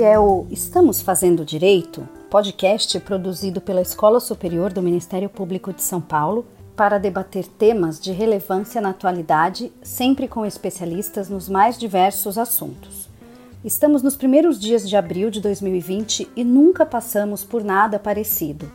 É o Estamos Fazendo Direito, podcast produzido pela Escola Superior do Ministério Público de São Paulo para debater temas de relevância na atualidade, sempre com especialistas nos mais diversos assuntos. Estamos nos primeiros dias de abril de 2020 e nunca passamos por nada parecido.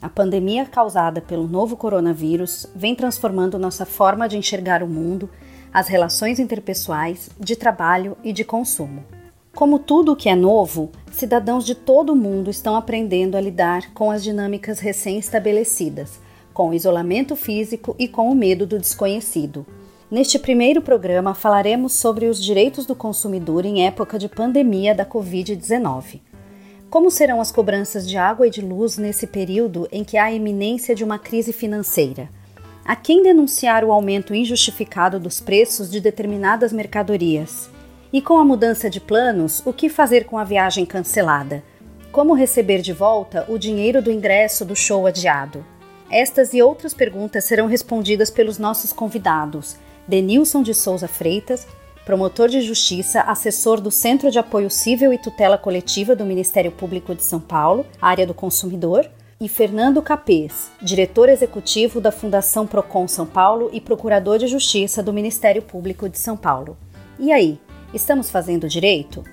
A pandemia causada pelo novo coronavírus vem transformando nossa forma de enxergar o mundo, as relações interpessoais, de trabalho e de consumo. Como tudo o que é novo, cidadãos de todo o mundo estão aprendendo a lidar com as dinâmicas recém-estabelecidas, com o isolamento físico e com o medo do desconhecido. Neste primeiro programa falaremos sobre os direitos do consumidor em época de pandemia da Covid-19. Como serão as cobranças de água e de luz nesse período em que há a iminência de uma crise financeira? A quem denunciar o aumento injustificado dos preços de determinadas mercadorias? E com a mudança de planos, o que fazer com a viagem cancelada? Como receber de volta o dinheiro do ingresso do show adiado? Estas e outras perguntas serão respondidas pelos nossos convidados, Denilson de Souza Freitas, promotor de justiça, assessor do Centro de Apoio Civil e Tutela Coletiva do Ministério Público de São Paulo, área do consumidor, e Fernando Capês, diretor executivo da Fundação Procon São Paulo e procurador de justiça do Ministério Público de São Paulo. E aí, Estamos fazendo direito?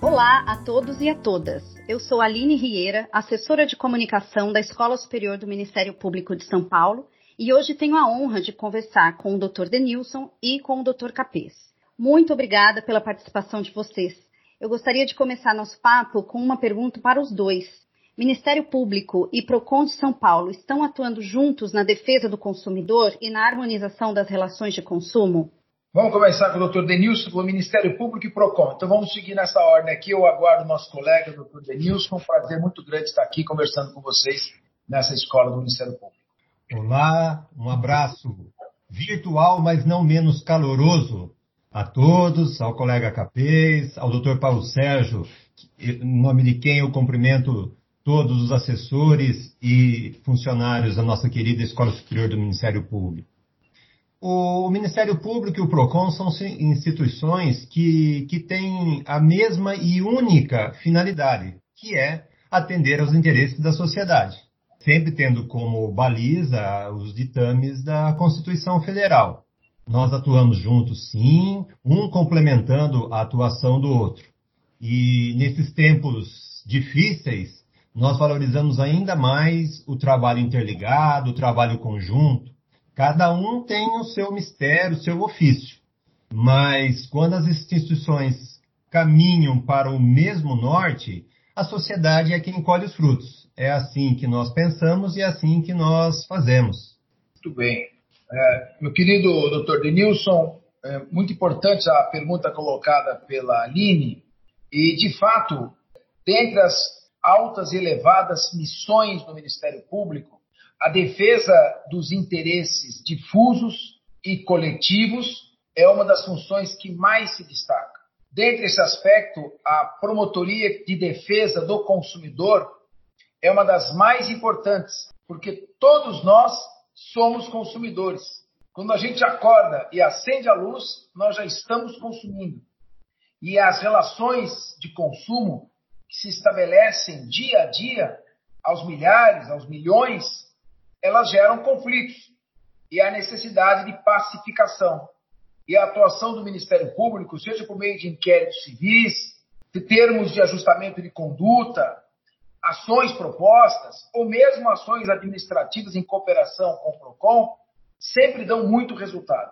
Olá a todos e a todas. Eu sou Aline Rieira, assessora de comunicação da Escola Superior do Ministério Público de São Paulo, e hoje tenho a honra de conversar com o Dr. Denilson e com o Dr. Capês. Muito obrigada pela participação de vocês. Eu gostaria de começar nosso papo com uma pergunta para os dois. Ministério Público e Procon de São Paulo estão atuando juntos na defesa do consumidor e na harmonização das relações de consumo? Vamos começar com o Dr. Denilson, do Ministério Público e Procon. Então vamos seguir nessa ordem aqui. Eu aguardo o nosso colega, o Dr. Denilson. É um prazer muito grande estar aqui conversando com vocês nessa escola do Ministério Público. Olá, um abraço virtual, mas não menos caloroso a todos, ao colega Capês, ao Dr. Paulo Sérgio, em nome de quem eu cumprimento todos os assessores e funcionários da nossa querida Escola Superior do Ministério Público. O Ministério Público e o PROCON são instituições que, que têm a mesma e única finalidade, que é atender aos interesses da sociedade, sempre tendo como baliza os ditames da Constituição Federal. Nós atuamos juntos, sim, um complementando a atuação do outro. E nesses tempos difíceis, nós valorizamos ainda mais o trabalho interligado, o trabalho conjunto. Cada um tem o seu mistério, o seu ofício. Mas quando as instituições caminham para o mesmo norte, a sociedade é quem colhe os frutos. É assim que nós pensamos e é assim que nós fazemos. Muito bem. É, meu querido doutor Denilson, é muito importante a pergunta colocada pela Aline. E, de fato, dentre as altas e elevadas missões do Ministério Público, a defesa dos interesses difusos e coletivos é uma das funções que mais se destaca. Dentre esse aspecto, a promotoria de defesa do consumidor é uma das mais importantes, porque todos nós somos consumidores. Quando a gente acorda e acende a luz, nós já estamos consumindo. E as relações de consumo que se estabelecem dia a dia, aos milhares, aos milhões, elas geram conflitos e a necessidade de pacificação. E a atuação do Ministério Público, seja por meio de inquéritos civis, de termos de ajustamento de conduta, ações propostas, ou mesmo ações administrativas em cooperação com o PROCON, sempre dão muito resultado.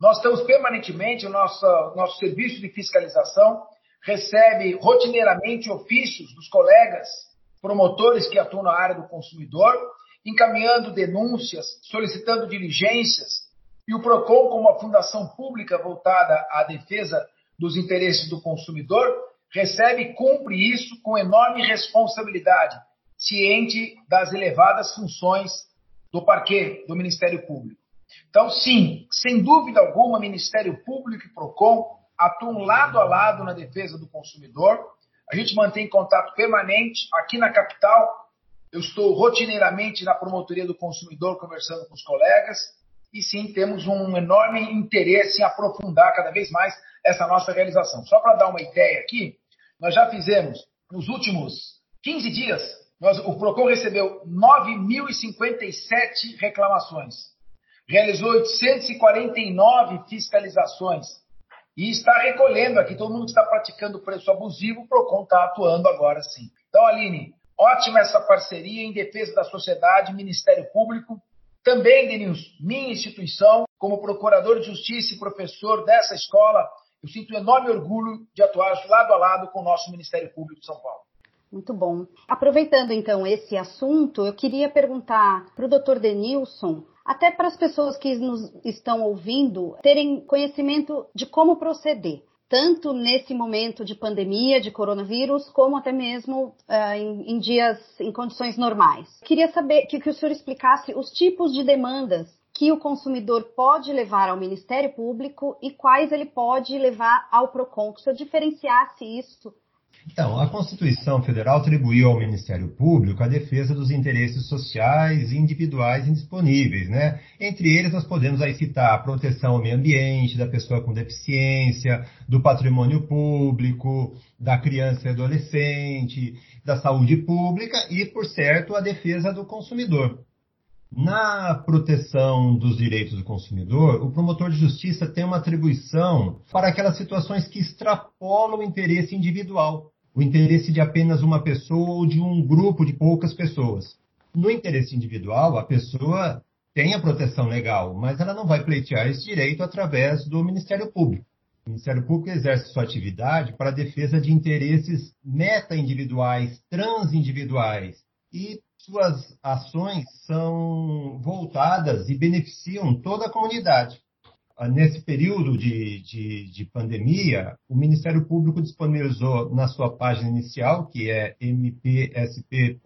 Nós estamos permanentemente, o nosso, nosso serviço de fiscalização recebe rotineiramente ofícios dos colegas promotores que atuam na área do consumidor, encaminhando denúncias, solicitando diligências, e o PROCON, como uma fundação pública voltada à defesa dos interesses do consumidor, recebe e cumpre isso com enorme responsabilidade, ciente das elevadas funções do parquê, do Ministério Público. Então, sim, sem dúvida alguma, Ministério Público e PROCON atuam lado a lado na defesa do consumidor. A gente mantém contato permanente aqui na capital Eu estou rotineiramente na promotoria do consumidor conversando com os colegas e sim temos um enorme interesse em aprofundar cada vez mais essa nossa realização. Só para dar uma ideia aqui, nós já fizemos nos últimos 15 dias, nós, o Procon recebeu 9.057 reclamações, realizou 849 fiscalizações e está recolhendo aqui. Todo mundo que está praticando preço abusivo, o Procon está atuando agora sim. Então, Aline, ótima essa parceria em defesa da sociedade, Ministério Público. Também, Denilson, minha instituição, como procurador de justiça e professor dessa escola, eu sinto um enorme orgulho de atuar lado a lado com o nosso Ministério Público de São Paulo. Muito bom. Aproveitando então esse assunto, eu queria perguntar para o Dr. Denilson, até para as pessoas que nos estão ouvindo terem conhecimento de como proceder, tanto nesse momento de pandemia de coronavírus, como até mesmo uh, em, em, dias, em condições normais. Queria saber que, que o senhor explicasse os tipos de demandas que o consumidor pode levar ao Ministério Público e quais ele pode levar ao PROCON, que o senhor diferenciasse isso então, a Constituição Federal atribuiu ao Ministério Público a defesa dos interesses sociais e individuais indisponíveis, né? Entre eles, nós podemos aí citar a proteção ao meio ambiente, da pessoa com deficiência, do patrimônio público, da criança e adolescente, da saúde pública e, por certo, a defesa do consumidor. Na proteção dos direitos do consumidor, o promotor de justiça tem uma atribuição para aquelas situações que extrapolam o interesse individual, o interesse de apenas uma pessoa ou de um grupo de poucas pessoas. No interesse individual, a pessoa tem a proteção legal, mas ela não vai pleitear esse direito através do Ministério Público. O Ministério Público exerce sua atividade para a defesa de interesses meta-individuais, transindividuais e suas ações são voltadas e beneficiam toda a comunidade. Ah, nesse período de, de, de, pandemia, o Ministério Público disponibilizou na sua página inicial, que é mpsp.mp.br,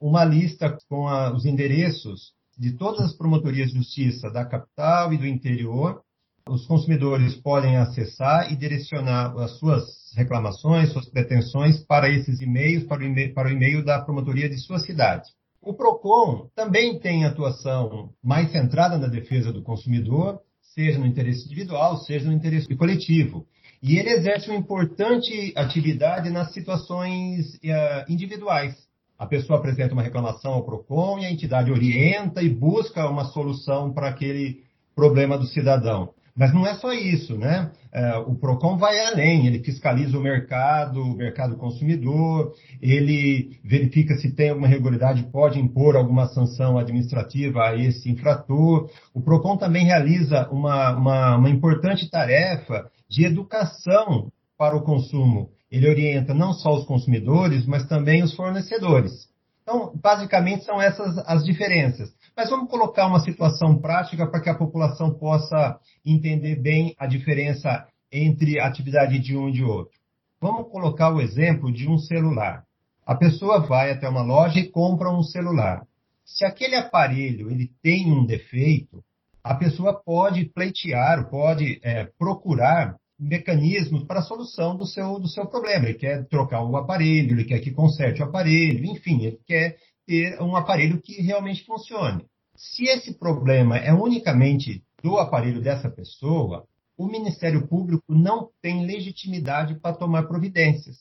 uma lista com a, os endereços de todas as promotorias de justiça da capital e do interior, os consumidores podem acessar e direcionar as suas reclamações, suas pretensões para esses e-mails, para o e-mail, da promotoria de sua cidade. O PROCON também tem atuação mais centrada na defesa do consumidor, seja no interesse individual, seja no interesse coletivo. E ele exerce uma importante atividade nas situações uh, individuais. A pessoa apresenta uma reclamação ao PROCON e a entidade orienta e busca uma solução para aquele problema do cidadão. Mas não é só isso, né? É, o PROCON vai além, ele fiscaliza o mercado, o mercado consumidor, ele verifica se tem alguma irregularidade, pode impor alguma sanção administrativa a esse infrator. O PROCON também realiza uma, uma, uma importante tarefa de educação para o consumo. Ele orienta não só os consumidores, mas também os fornecedores. Então, basicamente, são essas as diferenças. Mas vamos colocar uma situação prática para que a população possa entender bem a diferença entre a atividade de um e de outro. Vamos colocar o exemplo de um celular. A pessoa vai até uma loja e compra um celular. Se aquele aparelho ele tem um defeito, a pessoa pode pleitear, pode é, procurar mecanismos para a solução do seu, do seu problema. Ele quer trocar o aparelho, ele quer que conserte o aparelho, enfim, ele quer ter um aparelho que realmente funcione. Se esse problema é unicamente do aparelho dessa pessoa, o Ministério Público não tem legitimidade para tomar providências.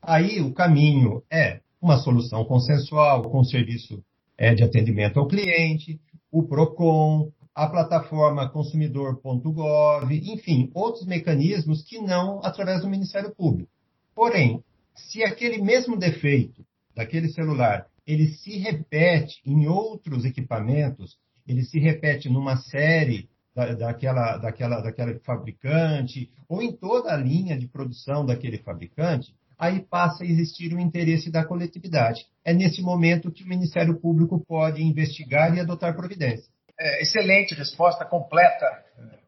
Aí o caminho é uma solução consensual com o serviço é, de atendimento ao cliente, o PROCON, a plataforma consumidor.gov, enfim, outros mecanismos que não através do Ministério Público. Porém, se aquele mesmo defeito daquele celular ele se repete em outros equipamentos, ele se repete numa série da, daquela, daquela, daquela fabricante, ou em toda a linha de produção daquele fabricante, aí passa a existir o interesse da coletividade. É nesse momento que o Ministério Público pode investigar e adotar providências. É, excelente resposta completa.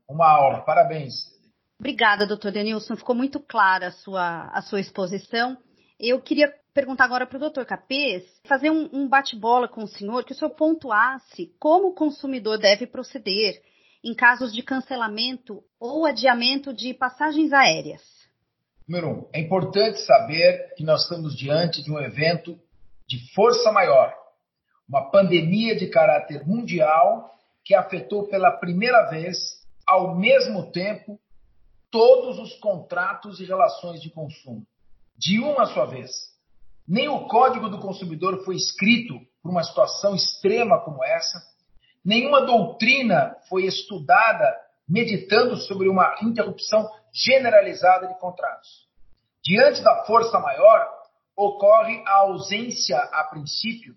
Uma aula. Parabéns. Obrigada, doutor Denilson. Ficou muito clara a sua, a sua exposição. Eu queria perguntar agora para o doutor Capês, fazer um, um bate-bola com o senhor, que o senhor pontuasse como o consumidor deve proceder em casos de cancelamento ou adiamento de passagens aéreas. Número um, é importante saber que nós estamos diante de um evento de força maior, uma pandemia de caráter mundial que afetou pela primeira vez, ao mesmo tempo, todos os contratos e relações de consumo, de uma só vez. Nem o Código do Consumidor foi escrito por uma situação extrema como essa, nenhuma doutrina foi estudada meditando sobre uma interrupção generalizada de contratos. Diante da força maior, ocorre a ausência, a princípio,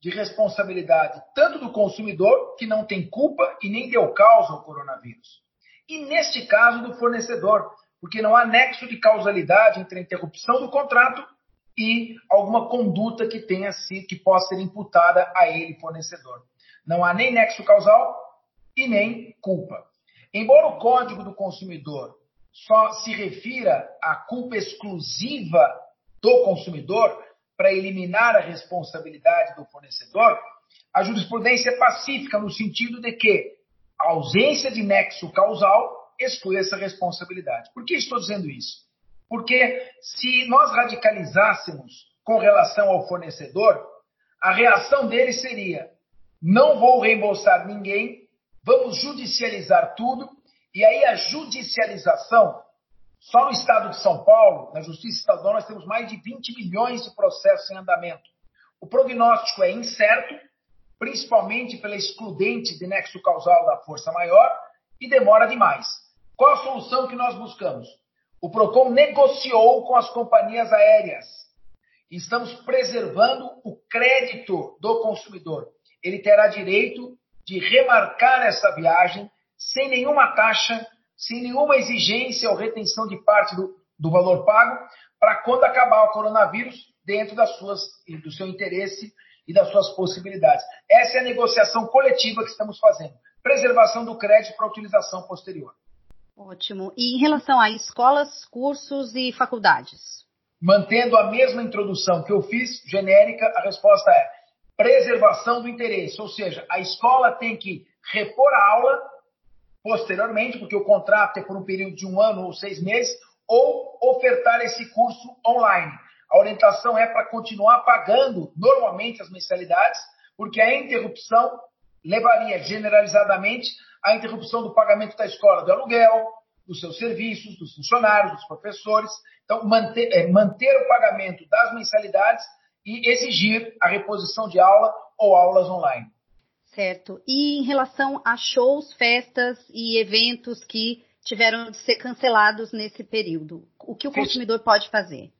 de responsabilidade tanto do consumidor, que não tem culpa e nem deu causa ao coronavírus, e neste caso do fornecedor, porque não há nexo de causalidade entre a interrupção do contrato e alguma conduta que tenha sido que possa ser imputada a ele fornecedor. Não há nem nexo causal e nem culpa. Embora o Código do Consumidor só se refira à culpa exclusiva do consumidor para eliminar a responsabilidade do fornecedor, a jurisprudência é pacífica no sentido de que a ausência de nexo causal exclui essa responsabilidade. Por que estou dizendo isso? Porque se nós radicalizássemos com relação ao fornecedor, a reação dele seria: não vou reembolsar ninguém, vamos judicializar tudo, e aí a judicialização, só no estado de São Paulo, na Justiça Estadual, nós temos mais de 20 milhões de processos em andamento. O prognóstico é incerto, principalmente pela excludente de nexo causal da força maior, e demora demais. Qual a solução que nós buscamos? O PROCON negociou com as companhias aéreas. Estamos preservando o crédito do consumidor. Ele terá direito de remarcar essa viagem sem nenhuma taxa, sem nenhuma exigência ou retenção de parte do, do valor pago, para quando acabar o coronavírus, dentro das suas, do seu interesse e das suas possibilidades. Essa é a negociação coletiva que estamos fazendo. Preservação do crédito para utilização posterior. Ótimo. E em relação a escolas, cursos e faculdades? Mantendo a mesma introdução que eu fiz, genérica, a resposta é preservação do interesse. Ou seja, a escola tem que repor a aula posteriormente, porque o contrato é por um período de um ano ou seis meses, ou ofertar esse curso online. A orientação é para continuar pagando normalmente as mensalidades, porque a interrupção levaria generalizadamente à interrupção do pagamento da escola, do aluguel, dos seus serviços, dos funcionários, dos professores. Então, manter, é, manter o pagamento das mensalidades e exigir a reposição de aula ou aulas online. Certo. E em relação a shows, festas e eventos que tiveram de ser cancelados nesse período, o que o consumidor pode fazer?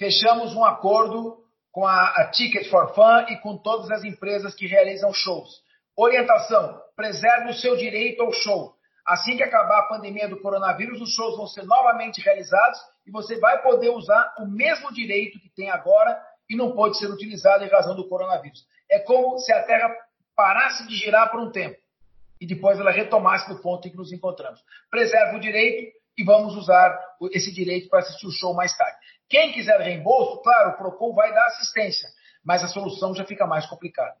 fechamos um acordo com a, a Ticket for Fun e com todas as empresas que realizam shows. Orientação: preserve o seu direito ao show. Assim que acabar a pandemia do coronavírus, os shows vão ser novamente realizados e você vai poder usar o mesmo direito que tem agora e não pode ser utilizado em razão do coronavírus. É como se a Terra parasse de girar por um tempo e depois ela retomasse do ponto em que nos encontramos. Preserve o direito e vamos usar esse direito para assistir o show mais tarde. Quem quiser reembolso, claro, o PROCON vai dar assistência, mas a solução já fica mais complicada.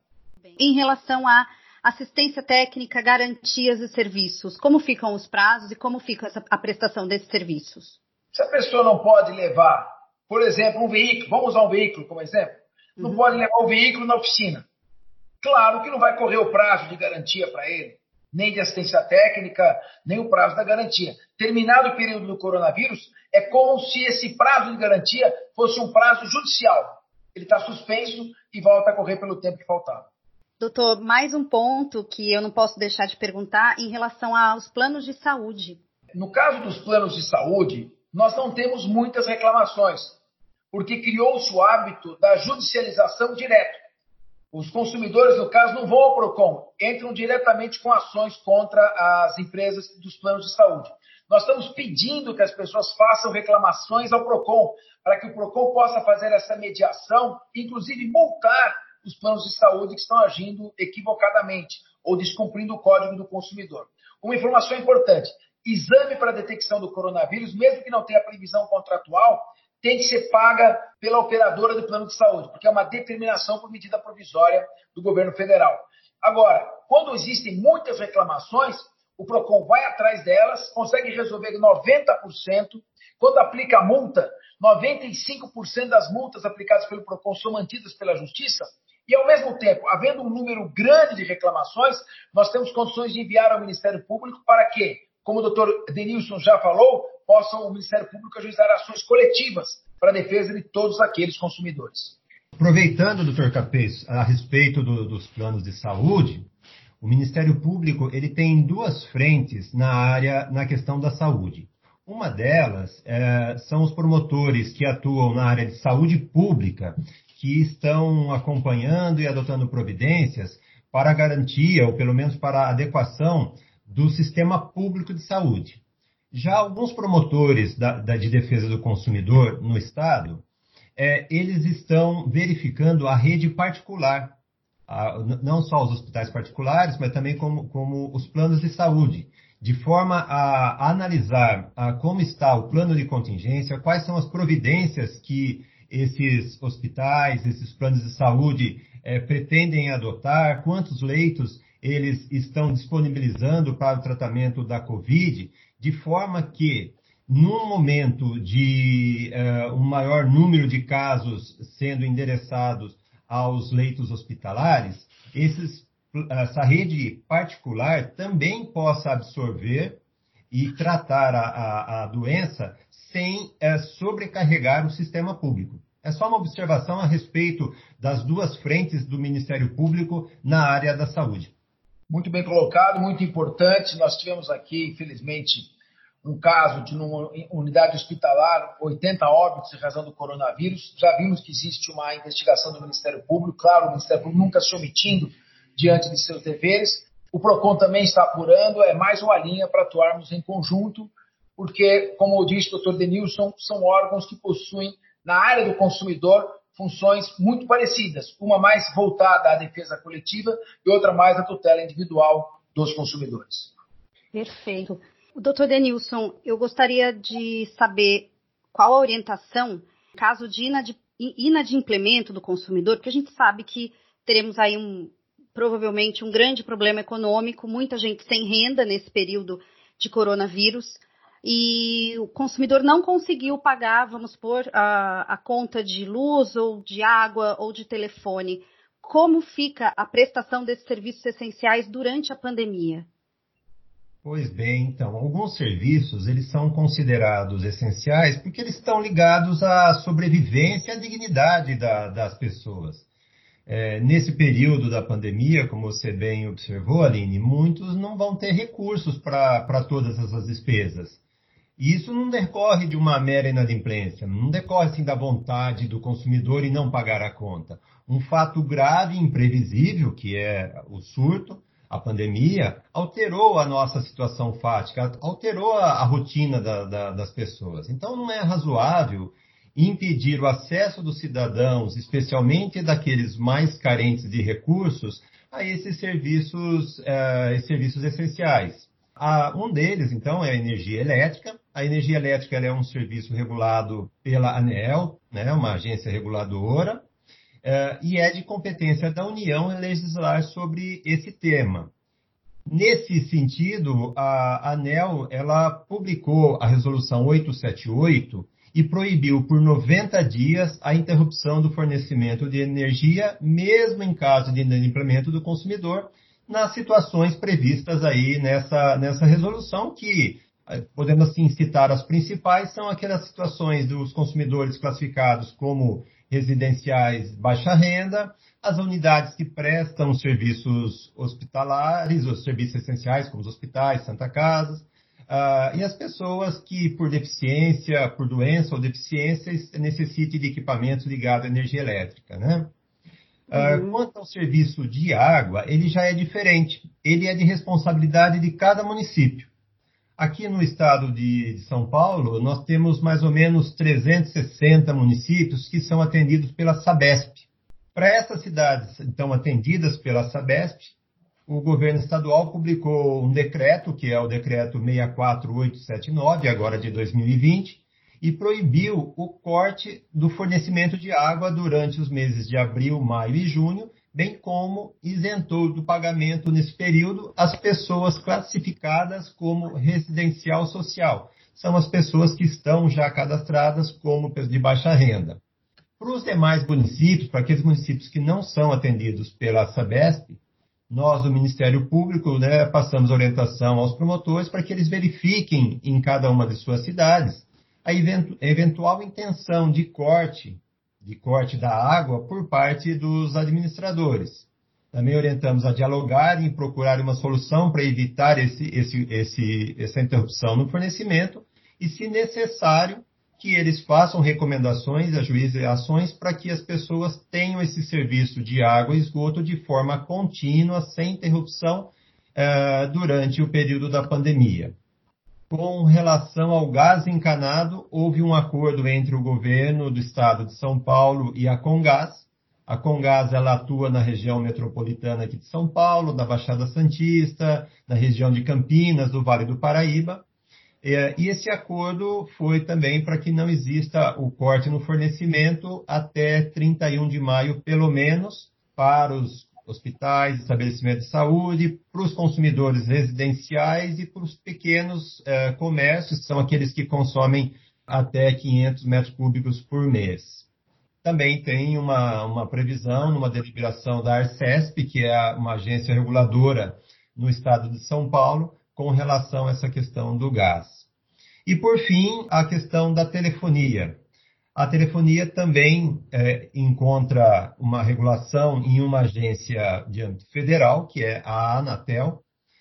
Em relação à assistência técnica, garantias e serviços, como ficam os prazos e como fica a prestação desses serviços? Se a pessoa não pode levar, por exemplo, um veículo, vamos usar um veículo como exemplo, não uhum. pode levar o veículo na oficina. Claro que não vai correr o prazo de garantia para ele nem de assistência técnica, nem o prazo da garantia. Terminado o período do coronavírus, é como se esse prazo de garantia fosse um prazo judicial. Ele está suspenso e volta a correr pelo tempo que faltava. Doutor, mais um ponto que eu não posso deixar de perguntar em relação aos planos de saúde. No caso dos planos de saúde, nós não temos muitas reclamações, porque criou-se o hábito da judicialização direta. Os consumidores, no caso, não vão ao PROCON, entram diretamente com ações contra as empresas dos planos de saúde. Nós estamos pedindo que as pessoas façam reclamações ao PROCON, para que o PROCON possa fazer essa mediação, inclusive multar os planos de saúde que estão agindo equivocadamente ou descumprindo o Código do Consumidor. Uma informação importante: exame para detecção do coronavírus, mesmo que não tenha previsão contratual, tem que ser paga pela operadora do plano de saúde, porque é uma determinação por medida provisória do governo federal. Agora, quando existem muitas reclamações, o PROCON vai atrás delas, consegue resolver 90%, quando aplica a multa, 95% das multas aplicadas pelo PROCON são mantidas pela Justiça, e, ao mesmo tempo, havendo um número grande de reclamações, nós temos condições de enviar ao Ministério Público para que, como o doutor Denilson já falou, possam o Ministério Público ajuizar ações coletivas para a defesa de todos aqueles consumidores. Aproveitando, doutor Capês, a respeito do, dos planos de saúde, o Ministério Público ele tem duas frentes na área, na questão da saúde. Uma delas é, são os promotores que atuam na área de saúde pública, que estão acompanhando e adotando providências para garantia, ou pelo menos para adequação, do sistema público de saúde. Já alguns promotores da, da, de defesa do consumidor no Estado, é, eles estão verificando a rede particular, a, não só os hospitais particulares, mas também como, como os planos de saúde de forma a analisar a, como está o plano de contingência, quais são as providências que esses hospitais, esses planos de saúde é, pretendem adotar, quantos leitos eles estão disponibilizando para o tratamento da Covid, de forma que, num momento de uh, um maior número de casos sendo endereçados aos leitos hospitalares, esses essa rede particular também possa absorver e tratar a, a, a doença sem é, sobrecarregar o sistema público. É só uma observação a respeito das duas frentes do Ministério Público na área da saúde. Muito bem colocado, muito importante. Nós tivemos aqui, infelizmente, um caso de uma unidade hospitalar, 80 óbitos em razão do coronavírus. Já vimos que existe uma investigação do Ministério Público. Claro, o Ministério Público nunca se omitindo diante de seus deveres. O PROCON também está apurando, é mais uma linha para atuarmos em conjunto, porque, como disse o doutor Denilson, são órgãos que possuem, na área do consumidor, funções muito parecidas, uma mais voltada à defesa coletiva e outra mais à tutela individual dos consumidores. Perfeito. Doutor Denilson, eu gostaria de saber qual a orientação, caso de inadimplemento do consumidor, porque a gente sabe que teremos aí um, provavelmente um grande problema econômico, muita gente sem renda nesse período de coronavírus. E o consumidor não conseguiu pagar, vamos pôr, a, a conta de luz ou de água ou de telefone. Como fica a prestação desses serviços essenciais durante a pandemia? Pois bem, então, alguns serviços eles são considerados essenciais porque eles estão ligados à sobrevivência e à dignidade da, das pessoas. É, nesse período da pandemia, como você bem observou, Aline, muitos não vão ter recursos para todas essas despesas. E isso não decorre de uma mera inadimplência, não decorre assim, da vontade do consumidor em não pagar a conta. Um fato grave e imprevisível, que é o surto, a pandemia, alterou a nossa situação fática, alterou a, a rotina da, da, das pessoas. Então não é razoável impedir o acesso dos cidadãos, especialmente daqueles mais carentes de recursos, a esses serviços, esses serviços essenciais. Um deles, então, é a energia elétrica. A energia elétrica é um serviço regulado pela ANEL, né, uma agência reguladora, uh, e é de competência da União legislar sobre esse tema. Nesse sentido, a ANEL ela publicou a resolução 878 e proibiu por 90 dias a interrupção do fornecimento de energia, mesmo em caso de inadimplemento do consumidor, nas situações previstas aí nessa, nessa resolução, que podemos assim citar as principais, são aquelas situações dos consumidores classificados como residenciais baixa renda, as unidades que prestam serviços hospitalares, os serviços essenciais, como os hospitais, Santa Casas, Uh, e as pessoas que, por deficiência, por doença ou deficiência, necessitem de equipamentos ligados à energia elétrica, né? Uh, uhum. Quanto ao serviço de água, ele já é diferente. Ele é de responsabilidade de cada município. Aqui no estado de, São Paulo, nós temos mais ou menos 360 municípios que são atendidos pela Sabesp. Para essas cidades, então, atendidas pela Sabesp, o governo estadual publicou um decreto, que é o decreto 64879, agora de 2020, e proibiu o corte do fornecimento de água durante os meses de abril, maio e junho, bem como isentou do pagamento nesse período as pessoas classificadas como residencial social, são as pessoas que estão já cadastradas como de baixa renda. Para os demais municípios, para aqueles municípios que não são atendidos pela Sabesp, nós, do Ministério Público, né, passamos orientação aos promotores para que eles verifiquem em cada uma de suas cidades a eventual intenção de corte, de corte da água por parte dos administradores. Também orientamos a dialogar e procurar uma solução para evitar esse, esse, esse, essa interrupção no fornecimento e, se necessário, que eles façam recomendações, ajuizem ações para que as pessoas tenham esse serviço de água e esgoto de forma contínua, sem interrupção, uh, durante o período da pandemia. Com relação ao gás encanado, houve um acordo entre o governo do estado de São Paulo e a Congás. A Congás ela atua na região metropolitana aqui de São Paulo, da Baixada Santista, na região de Campinas, do Vale do Paraíba. É, e esse acordo foi também para que não exista o corte no fornecimento até 31 de maio, pelo menos, para os hospitais, estabelecimentos de saúde, para os consumidores residenciais e para os pequenos é, comércios, que são aqueles que consomem até 500 metros cúbicos por mês. Também tem uma, uma previsão numa deliberação da Arcesp, que é uma agência reguladora no estado de São Paulo, com relação a essa questão do gás. E, por fim, a questão da telefonia. A telefonia também é, encontra uma regulação em uma agência de âmbito federal, que é a Anatel,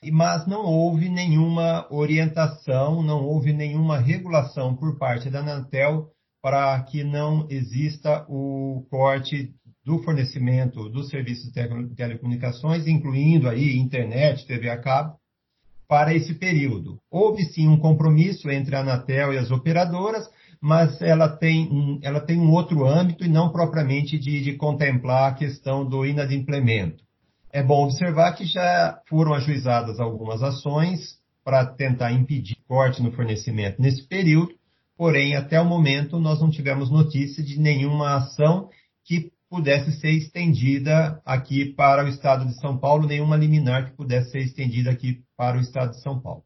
mas não houve nenhuma orientação, não houve nenhuma regulação por parte da Anatel para que não exista o corte do fornecimento dos serviços de telecomunicações, incluindo aí internet, TV a cabo, para esse período. Houve sim um compromisso entre a Anatel e as operadoras, mas ela tem um, ela tem um outro âmbito e não propriamente de, de contemplar a questão do inadimplemento. É bom observar que já foram ajuizadas algumas ações para tentar impedir corte no fornecimento nesse período, porém, até o momento, nós não tivemos notícia de nenhuma ação que pudesse ser estendida aqui para o estado de São Paulo, nenhuma liminar que pudesse ser estendida aqui para o estado de São Paulo.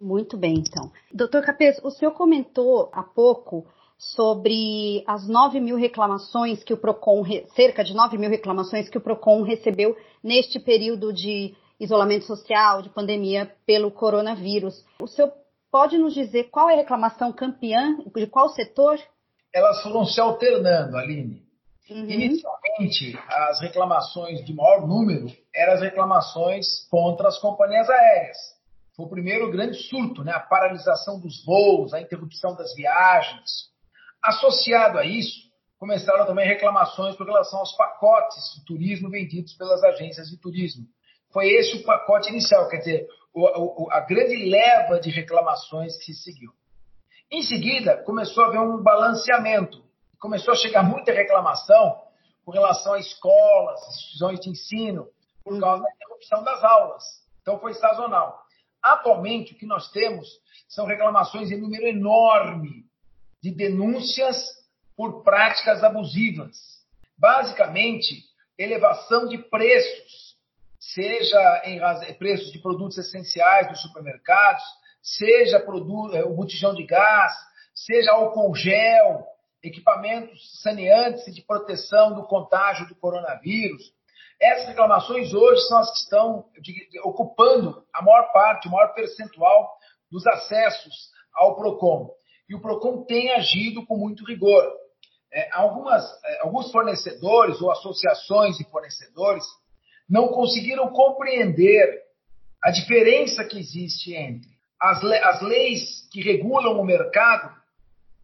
Muito bem, então. Doutor Capês, o senhor comentou há pouco sobre as 9 mil reclamações que o PROCON, cerca de 9 mil reclamações que o PROCON recebeu neste período de isolamento social, de pandemia pelo coronavírus. O senhor pode nos dizer qual é a reclamação campeã, de qual setor? Elas foram se alternando, Aline. Uhum. Inicialmente, as reclamações de maior número eram as reclamações contra as companhias aéreas. Foi o primeiro grande surto, né? a paralisação dos voos, a interrupção das viagens. Associado a isso, começaram também reclamações com relação aos pacotes de turismo vendidos pelas agências de turismo. Foi esse o pacote inicial, quer dizer, o, o, a grande leva de reclamações que se seguiu. Em seguida, começou a haver um balanceamento começou a chegar muita reclamação com relação a escolas, instituições de ensino, por causa da interrupção das aulas. Então foi sazonal. Atualmente, o que nós temos são reclamações em número enorme de denúncias por práticas abusivas. Basicamente, elevação de preços, seja em preços de produtos essenciais dos supermercados, seja eh, o botijão de gás, seja álcool gel, equipamentos saneantes e de proteção do contágio do coronavírus. Essas reclamações hoje são as que estão ocupando a maior parte, o maior percentual dos acessos ao PROCON. E o PROCON tem agido com muito rigor. É, algumas, é, alguns fornecedores ou associações de fornecedores não conseguiram compreender a diferença que existe entre as, le as leis que regulam o mercado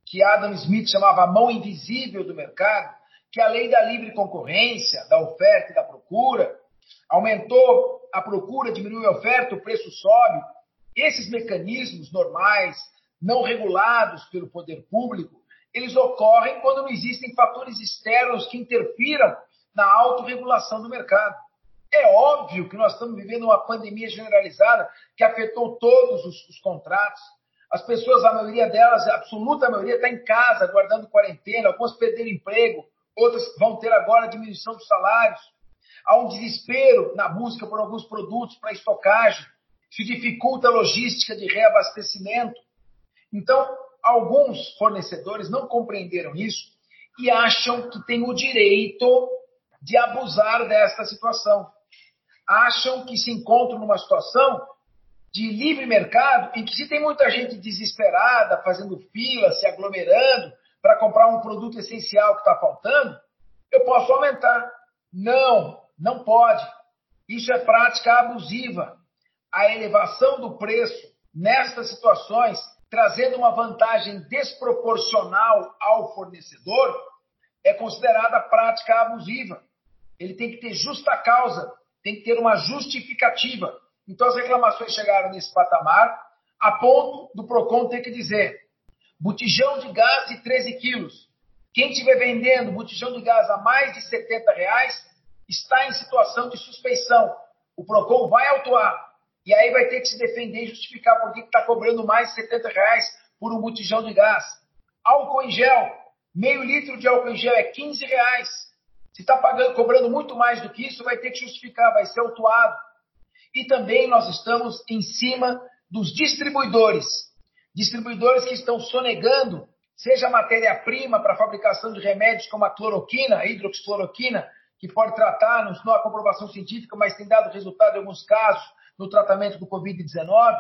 que Adam Smith chamava a mão invisível do mercado, que a lei da livre concorrência, da oferta e da procura, aumentou a procura, diminuiu a oferta, o preço sobe. Esses mecanismos normais, não regulados pelo poder público, eles ocorrem quando não existem fatores externos que interfiram na autorregulação do mercado. É óbvio que nós estamos vivendo uma pandemia generalizada que afetou todos os, os contratos, as pessoas, a maioria delas, a absoluta maioria, está em casa, guardando quarentena, algumas perderam emprego, outras vão ter agora diminuição dos salários. Há um desespero na busca por alguns produtos para estocagem, isso dificulta a logística de reabastecimento. Então, alguns fornecedores não compreenderam isso e acham que têm o direito de abusar desta situação. Acham que se encontram numa situação de livre mercado em que se tem muita gente desesperada, fazendo fila, se aglomerando para comprar um produto essencial que está faltando, eu posso aumentar. Não, não pode. Isso é prática abusiva. A elevação do preço nestas situações, trazendo uma vantagem desproporcional ao fornecedor, é considerada prática abusiva. Ele tem que ter justa causa, tem que ter uma justificativa. Então as reclamações chegaram nesse patamar, a ponto do PROCON ter que dizer: botijão de gás de 13 quilos. Quem estiver vendendo botijão de gás a mais de 70 reais está em situação de suspeição. O PROCON vai autuar. E aí vai ter que se defender e justificar por que está cobrando mais de 70 reais por um botijão de gás. Álcool em gel. Meio litro de álcool em gel é 15 reais. Se está cobrando muito mais do que isso, vai ter que justificar, vai ser autuado. E também nós estamos em cima dos distribuidores. Distribuidores que estão sonegando, seja matéria-prima para fabricação de remédios como a cloroquina, a hidroxicloroquina, que pode tratar, não há comprovação científica, mas tem dado resultado em alguns casos no tratamento do Covid-19.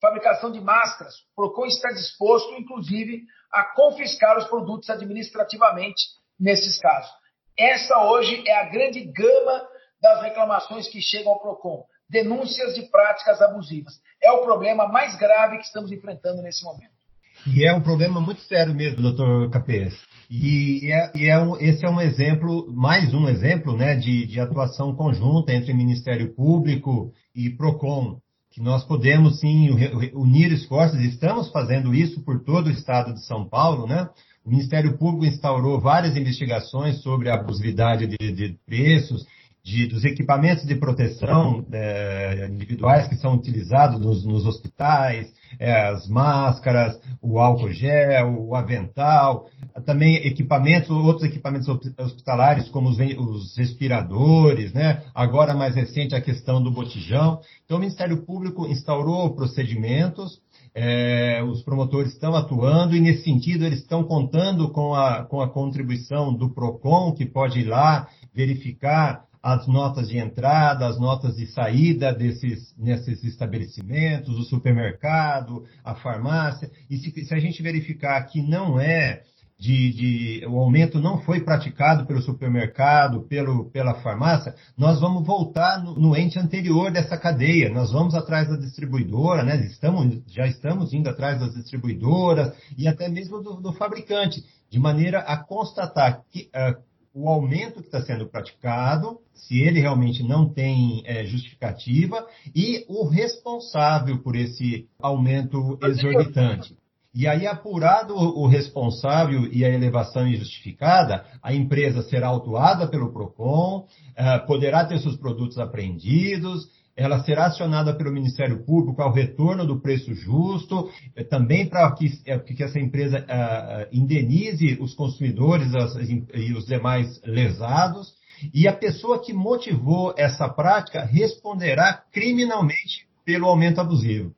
Fabricação de máscaras. O PROCON está disposto, inclusive, a confiscar os produtos administrativamente nesses casos. Essa hoje é a grande gama das reclamações que chegam ao PROCON. Denúncias de práticas abusivas. É o problema mais grave que estamos enfrentando nesse momento. E é um problema muito sério mesmo, doutor Capês. E, é, e é um, esse é um exemplo, mais um exemplo, né, de, de atuação conjunta entre Ministério Público e PROCON, que nós podemos sim unir esforços, estamos fazendo isso por todo o estado de São Paulo, né? O Ministério Público instaurou várias investigações sobre a abusividade de, de preços, de, dos equipamentos de proteção é, individuais que são utilizados nos, nos hospitais, é, as máscaras, o álcool gel, o avental, também equipamentos, outros equipamentos hospitalares, como os, os respiradores, né? agora mais recente a questão do botijão. Então, o Ministério Público instaurou procedimentos é, os promotores estão atuando e, nesse sentido, eles estão contando com a, com a contribuição do PROCON, que pode ir lá verificar as notas de entrada, as notas de saída desses, nesses estabelecimentos, o supermercado, a farmácia. E se, se a gente verificar que não é de, de, o aumento não foi praticado pelo supermercado, pelo, pela farmácia, nós vamos voltar no, no, ente anterior dessa cadeia. Nós vamos atrás da distribuidora, né? Estamos, já estamos indo atrás das distribuidoras e até mesmo do, do fabricante, de maneira a constatar que, uh, o aumento que está sendo praticado, se ele realmente não tem é, justificativa, e o responsável por esse aumento exorbitante. E aí, apurado o responsável e a elevação injustificada, a empresa será autuada pelo PROCON, uh, poderá ter seus produtos apreendidos, ela será acionada pelo Ministério Público ao retorno do preço justo, eh, também para que, eh, que, essa empresa uh, indenize os consumidores e os demais lesados. E a pessoa que motivou essa prática responderá criminalmente pelo aumento abusivo.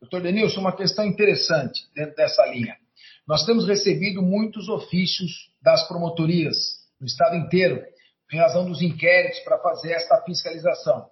Doutor Denilson, uma questão interessante dentro dessa linha. Nós temos recebido muitos ofícios das promotorias no estado inteiro, em razão dos inquéritos para fazer esta fiscalização.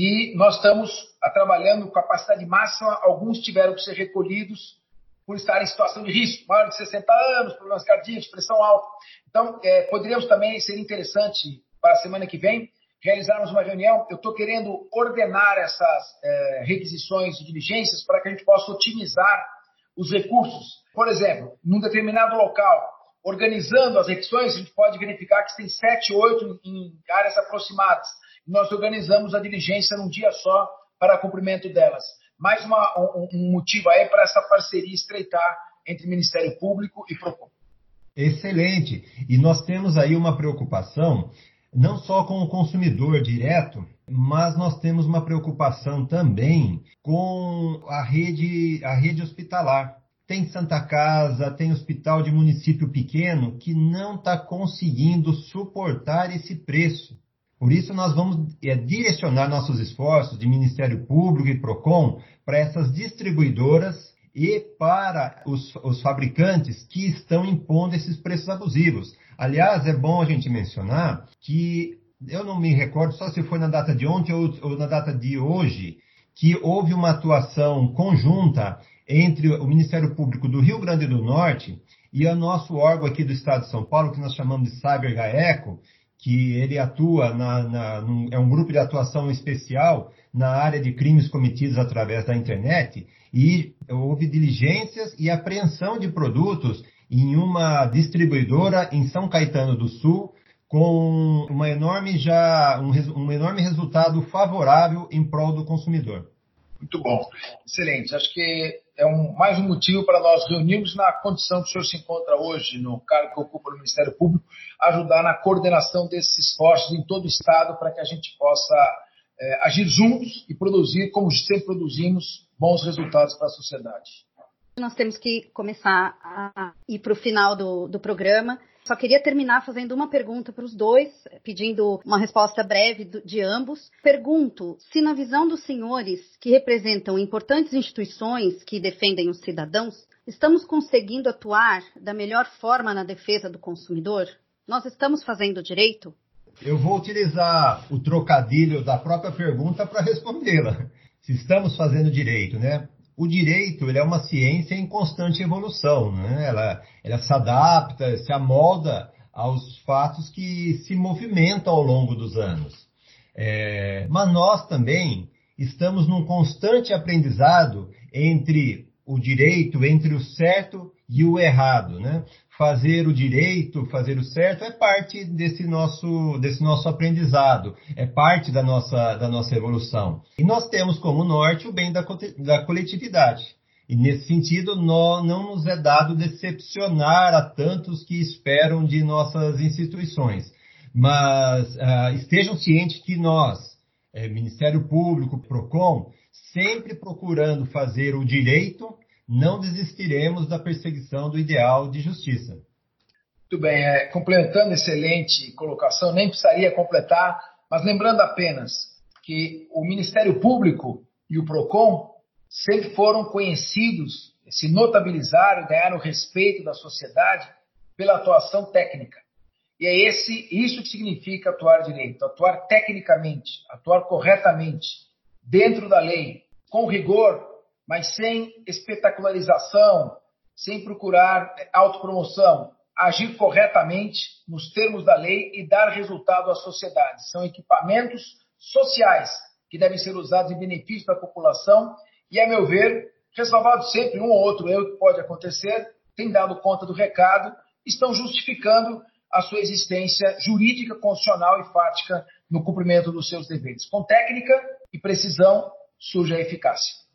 E nós estamos trabalhando com capacidade máxima, alguns tiveram que ser recolhidos por estar em situação de risco, maior de 60 anos, problemas cardíacos, pressão alta. Então, é, poderíamos também, ser interessante para a semana que vem, realizarmos uma reunião. Eu estou querendo ordenar essas é, requisições e diligências para que a gente possa otimizar os recursos. Por exemplo, num determinado local, organizando as requisições, a gente pode verificar que tem sete, oito em áreas aproximadas. Nós organizamos a diligência num dia só para cumprimento delas. Mais uma, um, um motivo aí para essa parceria estreitar entre Ministério Público e PROCON. Excelente. E nós temos aí uma preocupação não só com o consumidor direto, mas nós temos uma preocupação também com a rede, a rede hospitalar. Tem Santa Casa, tem hospital de município pequeno que não está conseguindo suportar esse preço. Por isso, nós vamos é, direcionar nossos esforços de Ministério Público e PROCON para essas distribuidoras e para os, os fabricantes que estão impondo esses preços abusivos. Aliás, é bom a gente mencionar que eu não me recordo só se foi na data de ontem ou, ou, na data de hoje, que houve uma atuação conjunta entre o Ministério Público do Rio Grande do Norte e o nosso órgão aqui do Estado de São Paulo, que nós chamamos de Cyber GAECO, que ele atua na, na num, é um grupo de atuação especial na área de crimes cometidos através da internet e houve diligências e apreensão de produtos em uma distribuidora em São Caetano do Sul com uma enorme já um, um enorme resultado favorável em prol do consumidor. Muito bom, excelente. Acho que é um, mais um motivo para nós reunirmos na condição que o senhor se encontra hoje, no cargo que ocupa no Ministério Público, ajudar na coordenação desses esforços em todo o Estado para que a gente possa é, agir juntos e produzir, como sempre produzimos, bons resultados para a sociedade. Nós temos que começar a ir para o final do, do programa. Só queria terminar fazendo uma pergunta para os dois, pedindo uma resposta breve de ambos. Pergunto se, na visão dos senhores, que representam importantes instituições que defendem os cidadãos, estamos conseguindo atuar da melhor forma na defesa do consumidor? Nós estamos fazendo direito? Eu vou utilizar o trocadilho da própria pergunta para respondê-la. Se estamos fazendo direito, né? O direito ele é uma ciência em constante evolução, né? ela, ela se adapta, se amolda aos fatos que se movimentam ao longo dos anos. É, mas nós também estamos num constante aprendizado entre o direito, entre o certo e o errado, né? fazer o direito, fazer o certo é parte desse nosso, desse nosso aprendizado, é parte da nossa, da nossa evolução. E nós temos como norte o bem da, da coletividade. E nesse sentido, não nos é dado decepcionar a tantos que esperam de nossas instituições. Mas uh, estejam cientes que nós, é, Ministério Público, PROCON, sempre procurando fazer o direito não desistiremos da perseguição do ideal de justiça. Muito bem, é, excelente colocação, nem precisaria completar, mas lembrando apenas que o Ministério Público e o PROCON sempre foram conhecidos, se notabilizaram, ganharam o respeito da sociedade pela atuação técnica. E é esse, isso que significa atuar direito, atuar tecnicamente, atuar corretamente, dentro da lei, com rigor, mas sem espetacularização, sem procurar autopromoção, agir corretamente nos termos da lei e dar resultado à sociedade. São equipamentos sociais que devem ser usados em benefício da população e, a meu ver, ressalvado sempre um ou outro erro que pode acontecer, tem dado conta do recado, estão justificando a sua existência jurídica, constitucional e fática no cumprimento dos seus deveres. Com técnica e precisão surge a eficácia.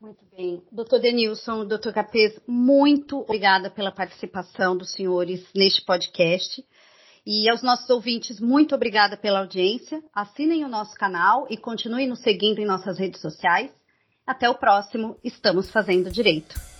Muito bem. Doutor Denilson, doutor Capês, muito obrigada pela participação dos senhores neste podcast. E aos nossos ouvintes, muito obrigada pela audiência. Assinem o nosso canal e continuem nos seguindo em nossas redes sociais. Até o próximo Estamos Fazendo Direito.